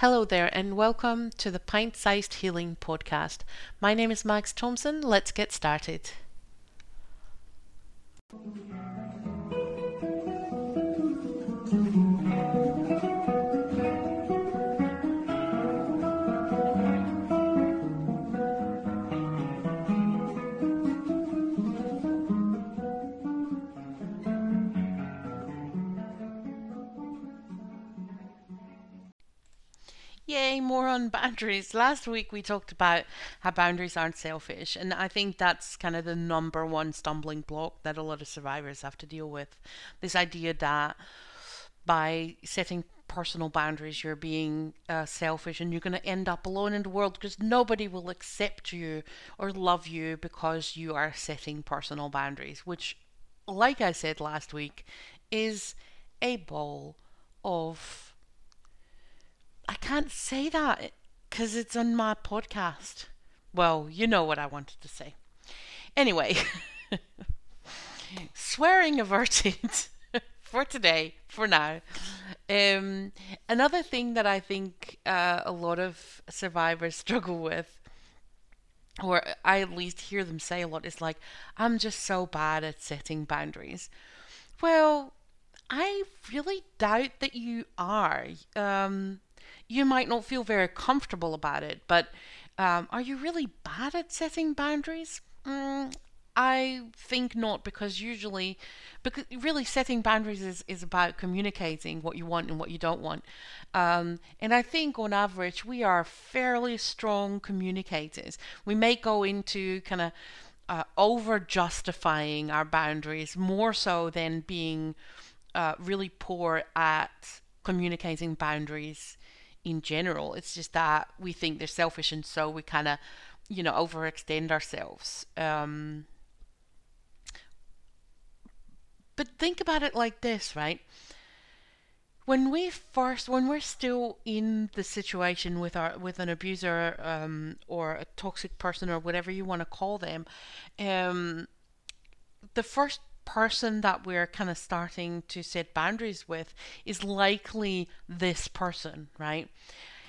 Hello there, and welcome to the Pint Sized Healing Podcast. My name is Max Thompson. Let's get started. Yay, more on boundaries. Last week we talked about how boundaries aren't selfish, and I think that's kind of the number one stumbling block that a lot of survivors have to deal with. This idea that by setting personal boundaries, you're being uh, selfish and you're going to end up alone in the world because nobody will accept you or love you because you are setting personal boundaries, which, like I said last week, is a ball of I can't say that because it's on my podcast. Well, you know what I wanted to say. Anyway, swearing averted for today, for now. Um, another thing that I think uh, a lot of survivors struggle with, or I at least hear them say a lot, is like, I'm just so bad at setting boundaries. Well, I really doubt that you are. Um, you might not feel very comfortable about it, but um, are you really bad at setting boundaries? Mm, I think not, because usually, because really setting boundaries is, is about communicating what you want and what you don't want. Um, and I think on average, we are fairly strong communicators. We may go into kind of uh, over justifying our boundaries more so than being uh, really poor at communicating boundaries in general. It's just that we think they're selfish, and so we kind of, you know, overextend ourselves. Um, but think about it like this, right? When we first, when we're still in the situation with our with an abuser um, or a toxic person or whatever you want to call them, um, the first person that we're kind of starting to set boundaries with is likely this person, right?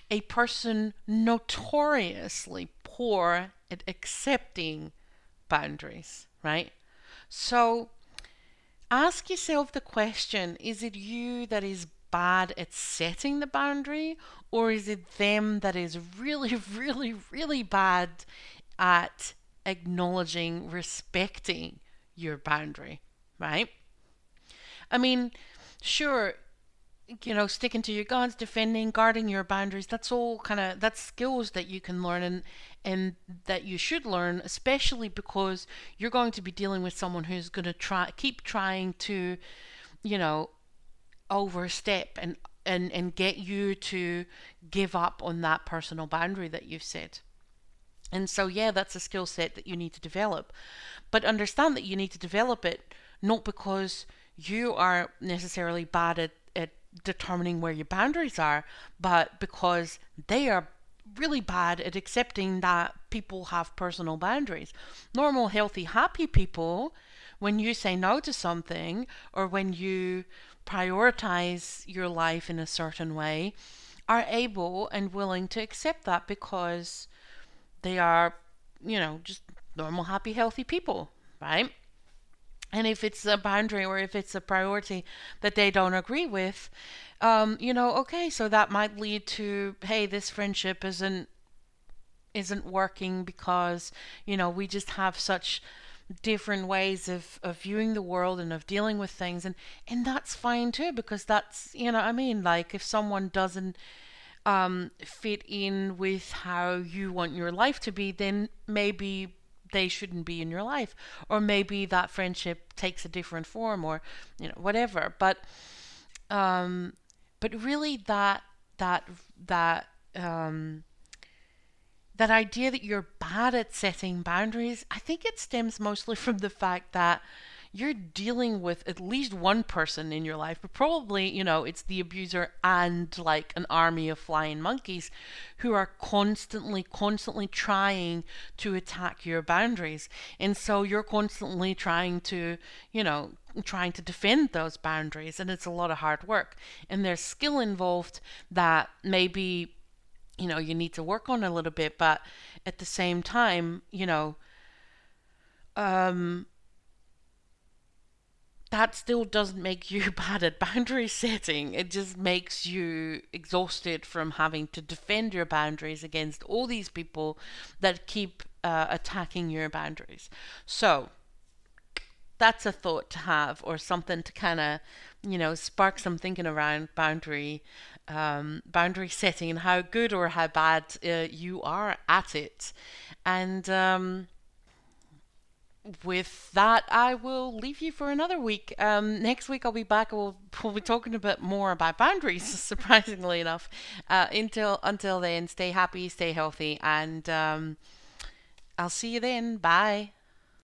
A person notoriously poor at accepting boundaries, right? So ask yourself the question is it you that is bad at setting the boundary, or is it them that is really, really, really bad at acknowledging, respecting your boundary? Right? I mean, sure, you know, sticking to your guns, defending, guarding your boundaries, that's all kind of that's skills that you can learn and and that you should learn, especially because you're going to be dealing with someone who's going to try keep trying to, you know, overstep and and and get you to give up on that personal boundary that you've set. And so yeah, that's a skill set that you need to develop. But understand that you need to develop it not because you are necessarily bad at, at determining where your boundaries are, but because they are really bad at accepting that people have personal boundaries. Normal, healthy, happy people, when you say no to something or when you prioritize your life in a certain way, are able and willing to accept that because they are, you know, just normal, happy, healthy people, right? And if it's a boundary or if it's a priority that they don't agree with um, you know okay so that might lead to hey this friendship isn't isn't working because you know we just have such different ways of, of viewing the world and of dealing with things. And and that's fine too because that's you know i mean like if someone doesn't um, fit in with how you want your life to be then maybe they shouldn't be in your life. Or maybe that friendship takes a different form or you know whatever. But um but really that that that um that idea that you're bad at setting boundaries i think it stems mostly from the fact that you're dealing with at least one person in your life, but probably, you know, it's the abuser and like an army of flying monkeys who are constantly, constantly trying to attack your boundaries. And so you're constantly trying to, you know, trying to defend those boundaries and it's a lot of hard work and there's skill involved that maybe you know you need to work on a little bit but at the same time you know um that still doesn't make you bad at boundary setting. It just makes you exhausted from having to defend your boundaries against all these people that keep uh, attacking your boundaries. So, that's a thought to have or something to kind of you know spark some thinking around boundary um, boundary setting and how good or how bad uh, you are at it and um, with that, I will leave you for another week. Um, next week, I'll be back. We'll, we'll be talking a bit more about boundaries, surprisingly enough. Uh, until until then, stay happy, stay healthy, and um, I'll see you then. Bye.